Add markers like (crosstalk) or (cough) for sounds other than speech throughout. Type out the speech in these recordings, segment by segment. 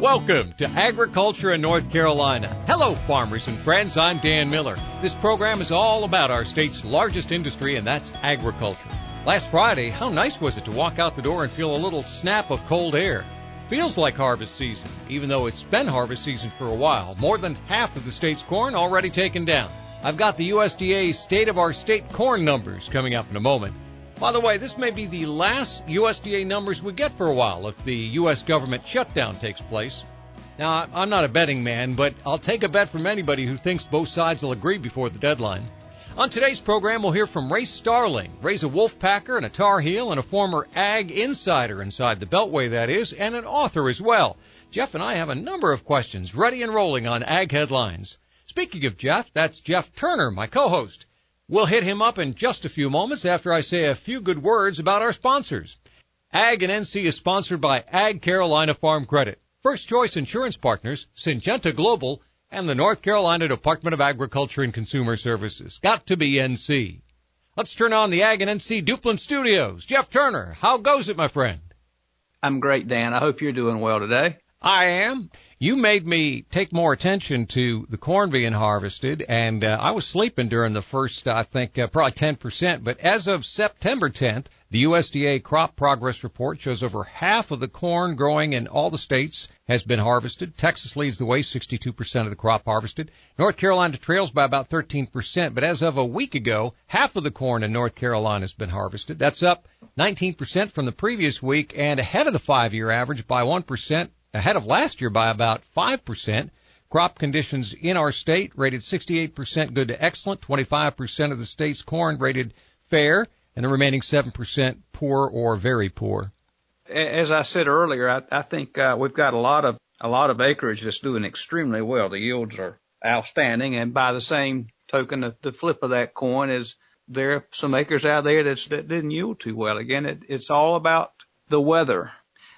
Welcome to Agriculture in North Carolina. Hello, farmers and friends. I'm Dan Miller. This program is all about our state's largest industry, and that's agriculture. Last Friday, how nice was it to walk out the door and feel a little snap of cold air? Feels like harvest season, even though it's been harvest season for a while. More than half of the state's corn already taken down. I've got the USDA State of Our State corn numbers coming up in a moment. By the way, this may be the last USDA numbers we get for a while if the U.S. government shutdown takes place. Now, I'm not a betting man, but I'll take a bet from anybody who thinks both sides will agree before the deadline. On today's program, we'll hear from Ray Starling. Ray's a wolf packer and a tar heel and a former ag insider inside the Beltway, that is, and an author as well. Jeff and I have a number of questions ready and rolling on ag headlines. Speaking of Jeff, that's Jeff Turner, my co-host. We'll hit him up in just a few moments after I say a few good words about our sponsors. Ag and NC is sponsored by Ag Carolina Farm Credit, First Choice Insurance Partners, Syngenta Global, and the North Carolina Department of Agriculture and Consumer Services. Got to be NC. Let's turn on the Ag and NC Duplin Studios. Jeff Turner, how goes it, my friend? I'm great, Dan. I hope you're doing well today. I am. You made me take more attention to the corn being harvested, and uh, I was sleeping during the first, I think, uh, probably 10%. But as of September 10th, the USDA crop progress report shows over half of the corn growing in all the states has been harvested. Texas leads the way, 62% of the crop harvested. North Carolina trails by about 13%, but as of a week ago, half of the corn in North Carolina has been harvested. That's up 19% from the previous week and ahead of the five-year average by 1% ahead of last year by about 5%. Crop conditions in our state rated 68% good to excellent, 25% of the state's corn rated fair, and the remaining 7% poor or very poor. As I said earlier, I, I think uh, we've got a lot of a lot of acreage that's doing extremely well. The yields are outstanding, and by the same token, the, the flip of that coin is there are some acres out there that's, that didn't yield too well. Again, it, it's all about the weather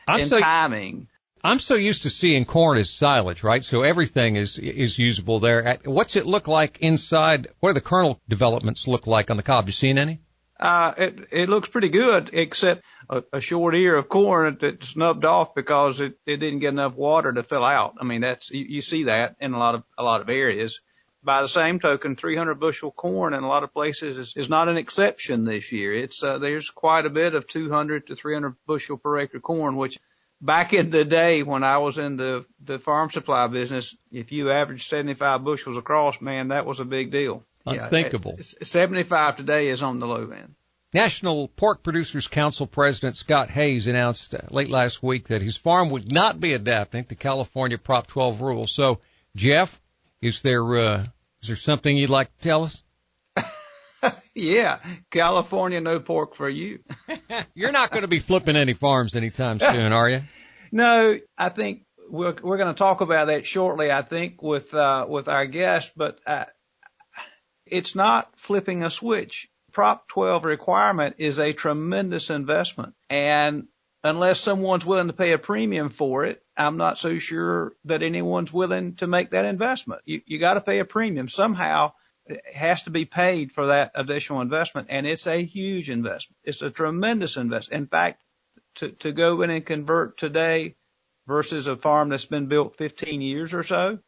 I'm and so, timing. I'm so used to seeing corn as silage, right? So everything is is usable there. What's it look like inside? What do the kernel developments look like on the cob? You seen any? Uh, it it looks pretty good, except a, a short ear of corn that snubbed off because it, it didn't get enough water to fill out. I mean, that's you, you see that in a lot of a lot of areas. By the same token, 300 bushel corn in a lot of places is, is not an exception this year. It's uh, there's quite a bit of 200 to 300 bushel per acre corn, which back in the day when I was in the, the farm supply business, if you averaged 75 bushels across, man, that was a big deal. Unthinkable. Yeah, 75 today is on the low end. National Pork Producers Council President Scott Hays announced late last week that his farm would not be adapting to California Prop 12 rules. So, Jeff, is there uh, is there something you'd like to tell us? (laughs) yeah, California, no pork for you. (laughs) You're not going to be flipping any farms anytime (laughs) soon, are you? No, I think we're we're going to talk about that shortly. I think with uh, with our guest, but uh, it's not flipping a switch. Prop 12 requirement is a tremendous investment, and unless someone's willing to pay a premium for it, I'm not so sure that anyone's willing to make that investment. You you got to pay a premium somehow has to be paid for that additional investment, and it's a huge investment. It's a tremendous investment. In fact, to, to go in and convert today versus a farm that's been built 15 years or so,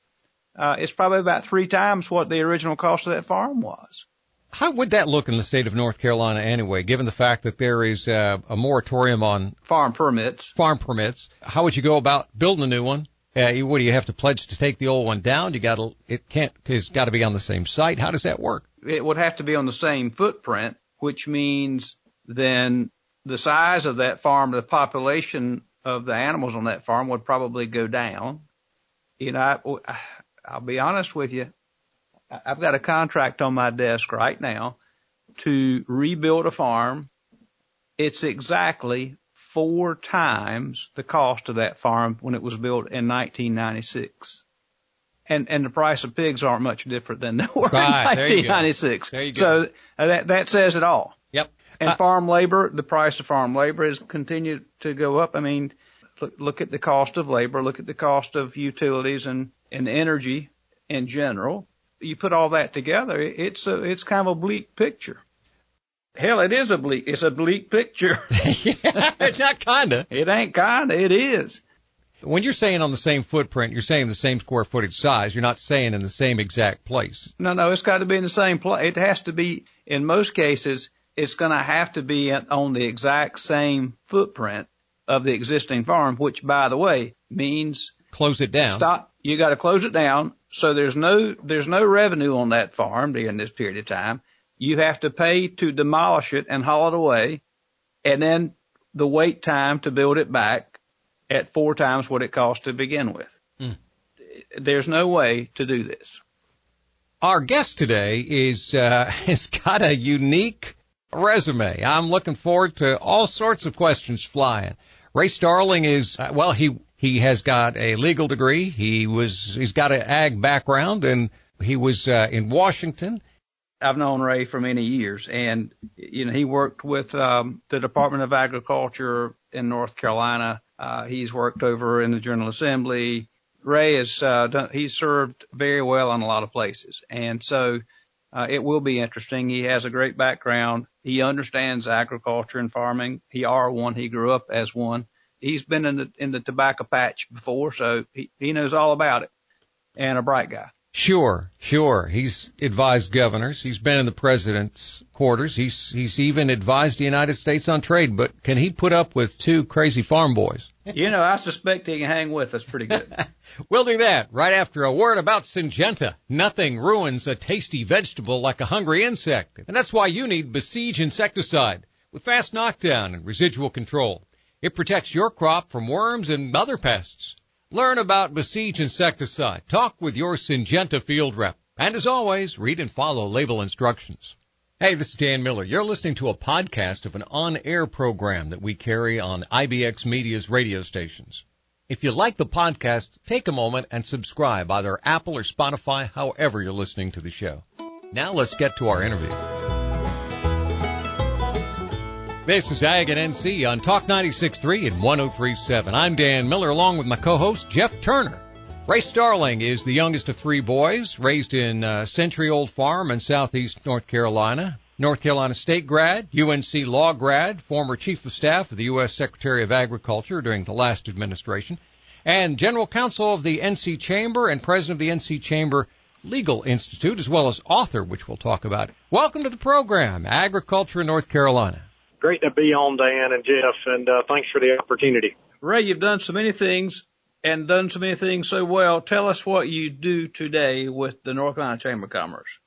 uh, it's probably about three times what the original cost of that farm was. How would that look in the state of North Carolina anyway, given the fact that there is uh, a moratorium on farm permits? Farm permits. How would you go about building a new one? Uh, what do you have to pledge to take the old one down? You got to, it can't, it's got to be on the same site. How does that work? It would have to be on the same footprint, which means then the size of that farm, the population of the animals on that farm would probably go down. You know, I, I'll be honest with you. I've got a contract on my desk right now to rebuild a farm. It's exactly four times the cost of that farm when it was built in 1996. And, and the price of pigs aren't much different than they (laughs) were right, in 1996. There you go. So uh, that, that says it all. Yep. And uh, farm labor, the price of farm labor has continued to go up. I mean, look, look at the cost of labor, look at the cost of utilities and, and energy in general. You put all that together, it's a, it's kind of a bleak picture. Hell, it is a bleak. It's a bleak picture. (laughs) (laughs) yeah, it's not kinda. It ain't kinda. It is. When you're saying on the same footprint, you're saying the same square footage size. You're not saying in the same exact place. No, no, it's got to be in the same place. It has to be, in most cases, it's going to have to be on the exact same footprint of the existing farm, which by the way means close it down. Stop. You got to close it down. So there's no, there's no revenue on that farm during this period of time. You have to pay to demolish it and haul it away and then the wait time to build it back at four times what it cost to begin with. Mm. There's no way to do this. Our guest today is uh, (laughs) has got a unique resume. I'm looking forward to all sorts of questions flying. Ray Starling is uh, well, he he has got a legal degree. He was he's got an ag background, and he was uh, in Washington. I've known Ray for many years, and you know he worked with um, the Department of Agriculture in North Carolina. Uh, he's worked over in the General Assembly. Ray has uh, done, he's served very well in a lot of places, and so uh, it will be interesting. He has a great background. He understands agriculture and farming. He are one. He grew up as one. He's been in the in the tobacco patch before, so he he knows all about it. And a bright guy. Sure, sure. He's advised governors. He's been in the president's quarters. He's he's even advised the United States on trade. But can he put up with two crazy farm boys? You know, I suspect he can hang with us pretty good. (laughs) we'll do that right after a word about Syngenta. Nothing ruins a tasty vegetable like a hungry insect, and that's why you need Besiege insecticide with fast knockdown and residual control. It protects your crop from worms and other pests. Learn about Besiege insecticide. Talk with your Syngenta field rep. And as always, read and follow label instructions. Hey, this is Dan Miller. You're listening to a podcast of an on-air program that we carry on IBX Media's radio stations. If you like the podcast, take a moment and subscribe either Apple or Spotify, however you're listening to the show. Now let's get to our interview. This is Ag and NC on Talk 96.3 and 103.7. I'm Dan Miller along with my co-host Jeff Turner. Ray Starling is the youngest of three boys, raised in uh, a Century Old Farm in southeast North Carolina. North Carolina State grad, UNC Law grad, former Chief of Staff of the U.S. Secretary of Agriculture during the last administration, and General Counsel of the NC Chamber and President of the NC Chamber Legal Institute, as well as author, which we'll talk about. Welcome to the program, Agriculture in North Carolina great to be on, Dan and Jeff, and uh, thanks for the opportunity. Ray, you've done so many things and done so many things so well. Tell us what you do today with the North Carolina Chamber of Commerce.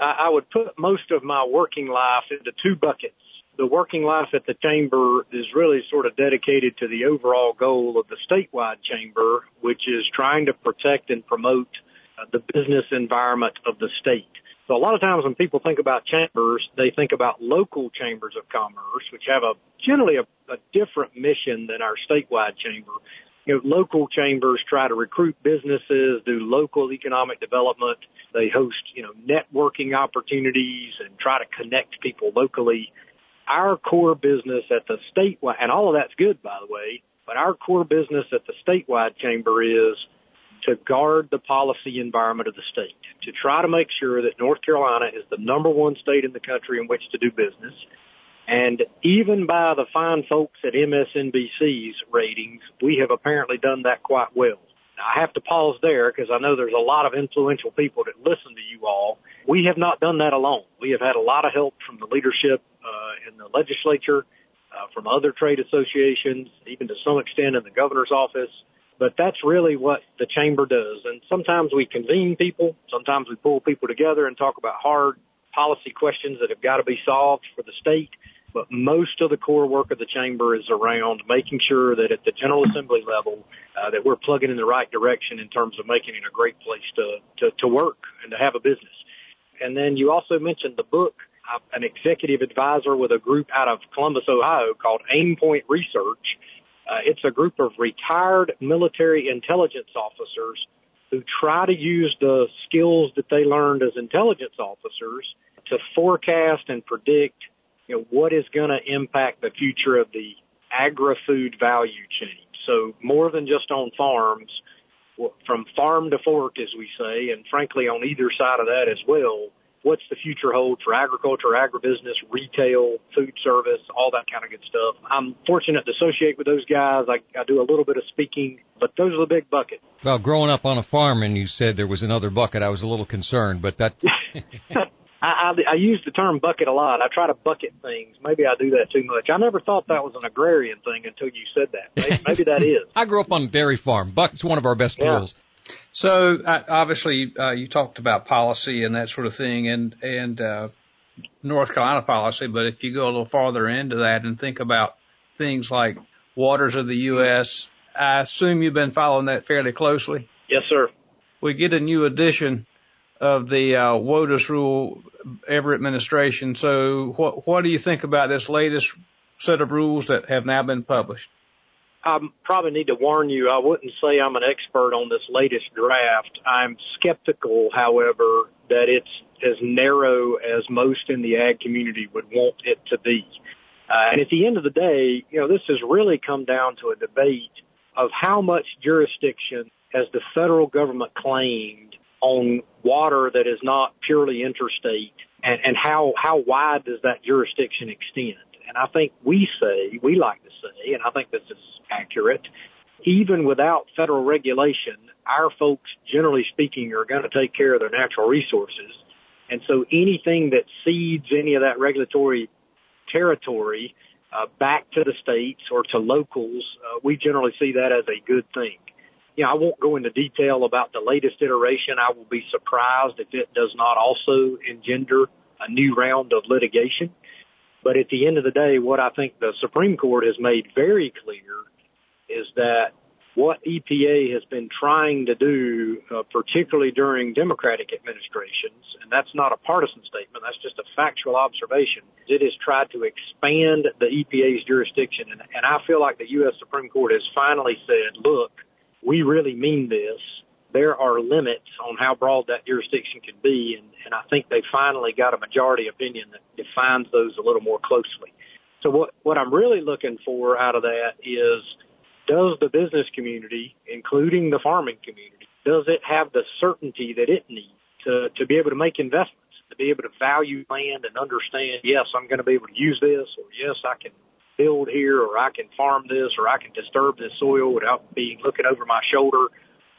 I, I would put most of my working life into two buckets. The working life at the chamber is really sort of dedicated to the overall goal of the statewide chamber, which is trying to protect and promote uh, the business environment of the state. So a lot of times when people think about chambers, they think about local chambers of commerce, which have a generally a, a different mission than our statewide chamber. You know, local chambers try to recruit businesses, do local economic development. They host, you know, networking opportunities and try to connect people locally. Our core business at the statewide, and all of that's good, by the way, but our core business at the statewide chamber is to guard the policy environment of the state, to try to make sure that North Carolina is the number one state in the country in which to do business. And even by the fine folks at MSNBC's ratings, we have apparently done that quite well. Now, I have to pause there because I know there's a lot of influential people that listen to you all. We have not done that alone. We have had a lot of help from the leadership uh, in the legislature, uh, from other trade associations, even to some extent in the governor's office. But that's really what the chamber does. And sometimes we convene people. Sometimes we pull people together and talk about hard policy questions that have got to be solved for the state. But most of the core work of the chamber is around making sure that at the General Assembly level, uh, that we're plugging in the right direction in terms of making it a great place to, to, to work and to have a business. And then you also mentioned the book. I'm an executive advisor with a group out of Columbus, Ohio called Aimpoint Research uh, it's a group of retired military intelligence officers who try to use the skills that they learned as intelligence officers to forecast and predict you know, what is going to impact the future of the agri-food value chain. So more than just on farms, from farm to fork, as we say, and frankly on either side of that as well, what's the future hold for agriculture, agribusiness, retail, food service, all that kind of good stuff. I'm fortunate to associate with those guys. I, I do a little bit of speaking, but those are the big buckets. Well, growing up on a farm and you said there was another bucket, I was a little concerned, but that. (laughs) (laughs) I, I, I use the term bucket a lot. I try to bucket things. Maybe I do that too much. I never thought that was an agrarian thing until you said that. Maybe, maybe that (laughs) is. I grew up on a dairy farm. Bucket's one of our best yeah. tools. So uh, obviously, uh, you talked about policy and that sort of thing, and and uh, North Carolina policy. But if you go a little farther into that and think about things like waters of the U.S., I assume you've been following that fairly closely. Yes, sir. We get a new edition of the uh, WOTUS rule every administration. So, what what do you think about this latest set of rules that have now been published? I probably need to warn you, I wouldn't say I'm an expert on this latest draft. I'm skeptical, however, that it's as narrow as most in the ag community would want it to be. Uh, and at the end of the day, you know, this has really come down to a debate of how much jurisdiction has the federal government claimed on water that is not purely interstate and, and how, how wide does that jurisdiction extend? And I think we say, we like to say, and I think this is accurate, even without federal regulation, our folks, generally speaking, are going to take care of their natural resources. And so anything that cedes any of that regulatory territory uh, back to the states or to locals, uh, we generally see that as a good thing. You know, I won't go into detail about the latest iteration. I will be surprised if it does not also engender a new round of litigation. But at the end of the day, what I think the Supreme Court has made very clear is that what EPA has been trying to do, uh, particularly during Democratic administrations, and that's not a partisan statement, that's just a factual observation, it has tried to expand the EPA's jurisdiction. And, and I feel like the U.S. Supreme Court has finally said, look, we really mean this there are limits on how broad that jurisdiction can be, and, and I think they finally got a majority opinion that defines those a little more closely. So what, what I'm really looking for out of that is, does the business community, including the farming community, does it have the certainty that it needs to, to be able to make investments, to be able to value land and understand, yes, I'm going to be able to use this, or yes, I can build here, or I can farm this, or I can disturb this soil without being looking over my shoulder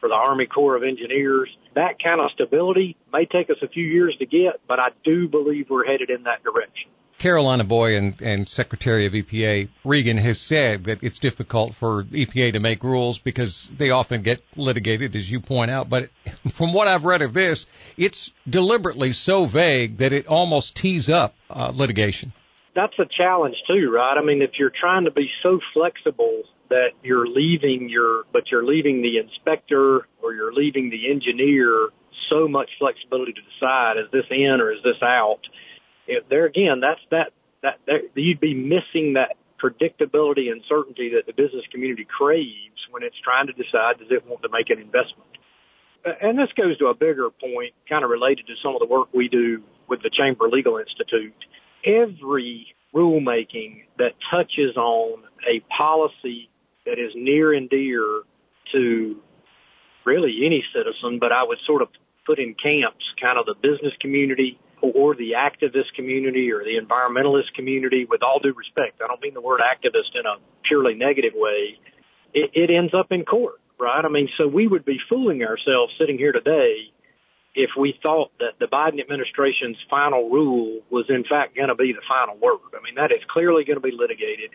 for the Army Corps of Engineers. That kind of stability may take us a few years to get, but I do believe we're headed in that direction. Carolina Boy and, and Secretary of EPA Regan has said that it's difficult for EPA to make rules because they often get litigated, as you point out. But from what I've read of this, it's deliberately so vague that it almost tees up uh, litigation. That's a challenge too, right? I mean, if you're trying to be so flexible that you're leaving your, but you're leaving the inspector or you're leaving the engineer so much flexibility to decide is this in or is this out. If there again, that's that, that, that you'd be missing that predictability and certainty that the business community craves when it's trying to decide does it want to make an investment. And this goes to a bigger point, kind of related to some of the work we do with the Chamber Legal Institute. Every rulemaking that touches on a policy that is near and dear to really any citizen, but I would sort of put in camps kind of the business community or the activist community or the environmentalist community with all due respect. I don't mean the word activist in a purely negative way. It, it ends up in court, right? I mean, so we would be fooling ourselves sitting here today if we thought that the Biden administration's final rule was in fact going to be the final word. I mean, that is clearly going to be litigated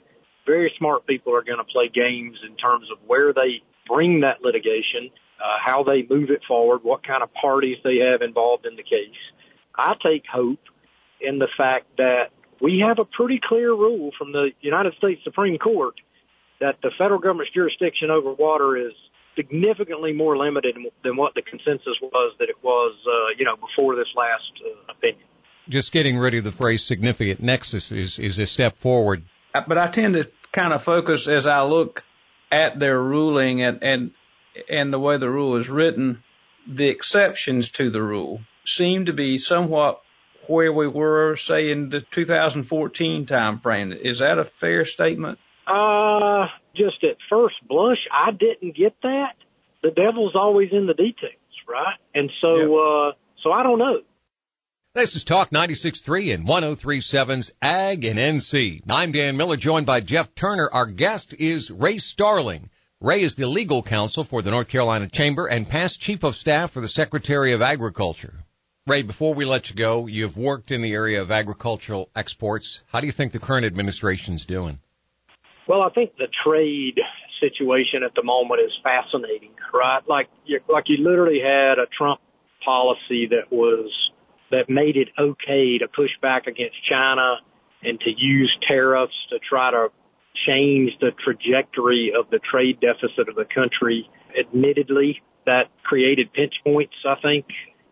very smart people are going to play games in terms of where they bring that litigation, uh, how they move it forward, what kind of parties they have involved in the case. I take hope in the fact that we have a pretty clear rule from the United States Supreme Court that the federal government's jurisdiction over water is significantly more limited than what the consensus was that it was, uh, you know, before this last uh, opinion. Just getting rid of the phrase significant nexus is, is a step forward but I tend to kind of focus as I look at their ruling and, and, and the way the rule is written, the exceptions to the rule seem to be somewhat where we were, say, in the 2014 time frame. Is that a fair statement? Uh, just at first blush, I didn't get that. The devil's always in the details, right? And so, yep. uh, so I don't know. This is Talk 96.3 and 103.7's Ag and NC. I'm Dan Miller, joined by Jeff Turner. Our guest is Ray Starling. Ray is the legal counsel for the North Carolina Chamber and past chief of staff for the Secretary of Agriculture. Ray, before we let you go, you've worked in the area of agricultural exports. How do you think the current administration's doing? Well, I think the trade situation at the moment is fascinating, right? Like, like you literally had a Trump policy that was that made it okay to push back against China and to use tariffs to try to change the trajectory of the trade deficit of the country. Admittedly, that created pinch points, I think.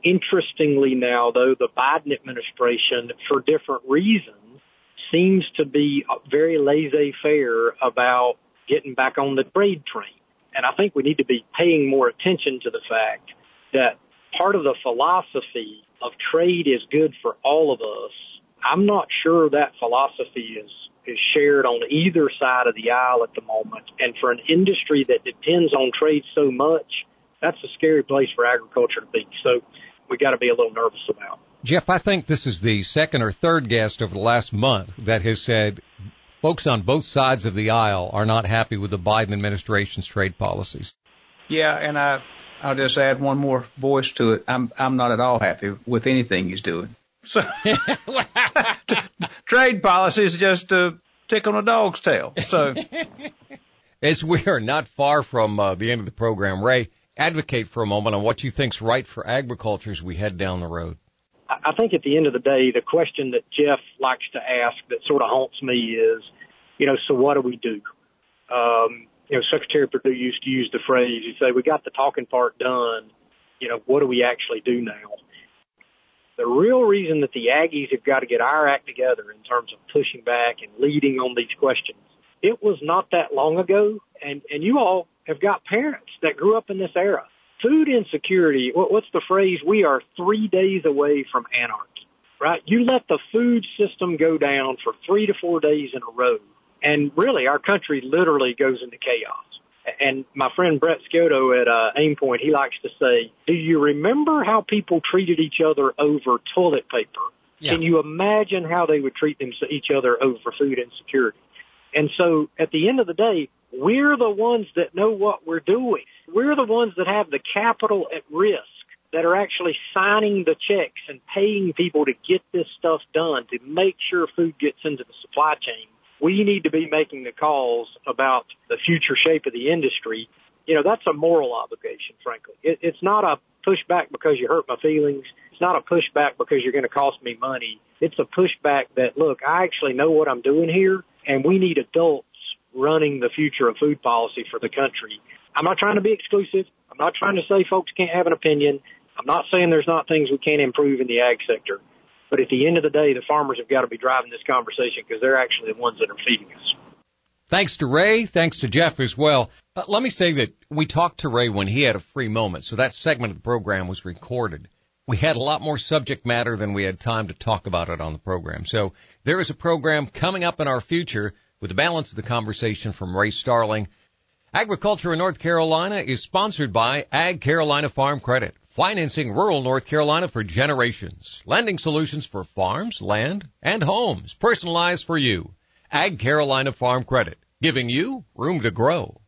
Interestingly now, though, the Biden administration, for different reasons, seems to be very laissez-faire about getting back on the trade train. And I think we need to be paying more attention to the fact that part of the philosophy of trade is good for all of us. I'm not sure that philosophy is is shared on either side of the aisle at the moment. And for an industry that depends on trade so much, that's a scary place for agriculture to be. So we got to be a little nervous about. Jeff, I think this is the second or third guest over the last month that has said folks on both sides of the aisle are not happy with the Biden administration's trade policies. Yeah, and I I'll just add one more voice to it. I'm I'm not at all happy with anything he's doing. So (laughs) trade policy is just a tick on a dog's tail. So (laughs) as we are not far from uh, the end of the program, Ray, advocate for a moment on what you think's right for agriculture as we head down the road. I think at the end of the day, the question that Jeff likes to ask that sort of haunts me is, you know, so what do we do? Um, you know, Secretary Perdue used to use the phrase, you say, we got the talking part done. You know, what do we actually do now? The real reason that the Aggies have got to get our act together in terms of pushing back and leading on these questions, it was not that long ago, and, and you all have got parents that grew up in this era. Food insecurity, what, what's the phrase? We are three days away from anarchy, right? You let the food system go down for three to four days in a row and really, our country literally goes into chaos. And my friend Brett Scioto at uh, Aimpoint, he likes to say, "Do you remember how people treated each other over toilet paper? Yeah. Can you imagine how they would treat them, each other over food insecurity?" And so, at the end of the day, we're the ones that know what we're doing. We're the ones that have the capital at risk that are actually signing the checks and paying people to get this stuff done to make sure food gets into the supply chain we need to be making the calls about the future shape of the industry. You know, that's a moral obligation, frankly. It, it's not a pushback because you hurt my feelings. It's not a pushback because you're going to cost me money. It's a pushback that, look, I actually know what I'm doing here and we need adults running the future of food policy for the country. I'm not trying to be exclusive. I'm not trying to say folks can't have an opinion. I'm not saying there's not things we can't improve in the ag sector. But at the end of the day, the farmers have got to be driving this conversation because they're actually the ones that are feeding us. Thanks to Ray. Thanks to Jeff as well. Uh, let me say that we talked to Ray when he had a free moment, so that segment of the program was recorded. We had a lot more subject matter than we had time to talk about it on the program. So there is a program coming up in our future with the balance of the conversation from Ray Starling. Agriculture in North Carolina is sponsored by Ag Carolina Farm Credit financing rural North Carolina for generations, lending solutions for farms, land, and homes, personalized for you. Ag Carolina Farm Credit, giving you room to grow.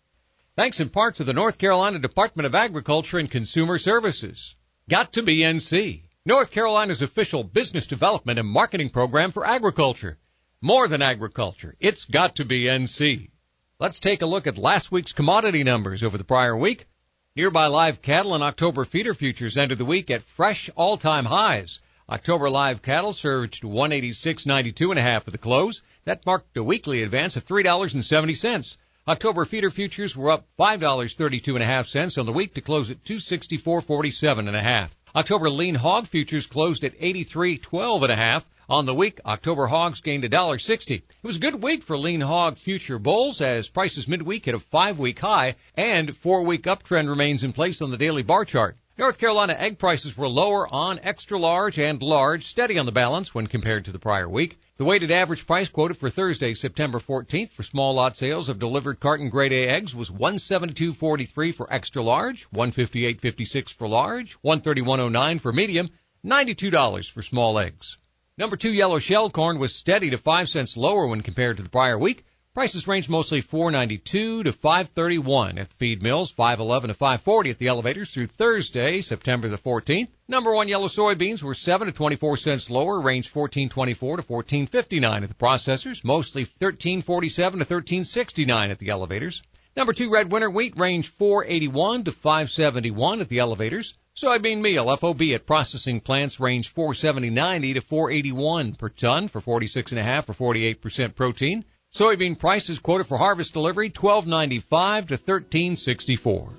Thanks in part to the North Carolina Department of Agriculture and Consumer Services. Got to be NC, North Carolina's official business development and marketing program for agriculture. More than agriculture, it's got to be NC. Let's take a look at last week's commodity numbers over the prior week. Nearby live cattle and October feeder futures ended the week at fresh all-time highs. October live cattle surged 186.92 and a half at the close. That marked a weekly advance of $3.70. October feeder futures were up $5.32 and a half cents on the week to close at 264.47 and a half. October lean hog futures closed at 83.12 and a half. On the week, October hogs gained $1.60. It was a good week for lean hog future bulls as prices midweek hit a five-week high and four-week uptrend remains in place on the daily bar chart. North Carolina egg prices were lower on extra large and large, steady on the balance when compared to the prior week. The weighted average price quoted for Thursday, September 14th for small lot sales of delivered carton grade A eggs was 172.43 for extra large, 158.56 for large, 131.09 for medium, $92 for small eggs. Number two yellow shell corn was steady to 5 cents lower when compared to the prior week. Prices ranged mostly 4.92 to 5.31 at the feed mills, 5.11 to 5.40 at the elevators through Thursday, September the 14th. Number one yellow soybeans were 7 to 24 cents lower, range 14.24 to 14.59 at the processors, mostly 13.47 to 13.69 at the elevators. Number two red winter wheat range 481 to 571 at the elevators. Soybean meal FOB at processing plants range 470.90 to 481 per ton for 46.5 or 48% protein. Soybean prices quoted for harvest delivery 12.95 to 13.64.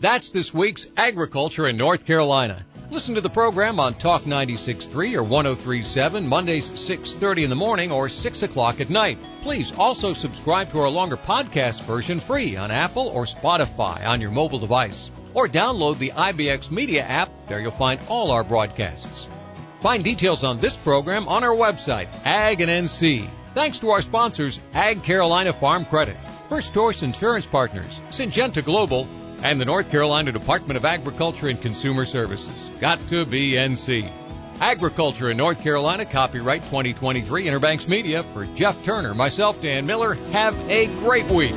That's this week's agriculture in North Carolina. Listen to the program on Talk 96.3 or 103.7 Mondays 6.30 in the morning or 6 o'clock at night. Please also subscribe to our longer podcast version free on Apple or Spotify on your mobile device. Or download the IBX Media app. There you'll find all our broadcasts. Find details on this program on our website, Ag and NC. Thanks to our sponsors, Ag Carolina Farm Credit, First Choice Insurance Partners, Syngenta Global, and the North Carolina Department of Agriculture and Consumer Services. Got to be NC. Agriculture in North Carolina, copyright 2023 Interbanks Media. For Jeff Turner, myself, Dan Miller, have a great week.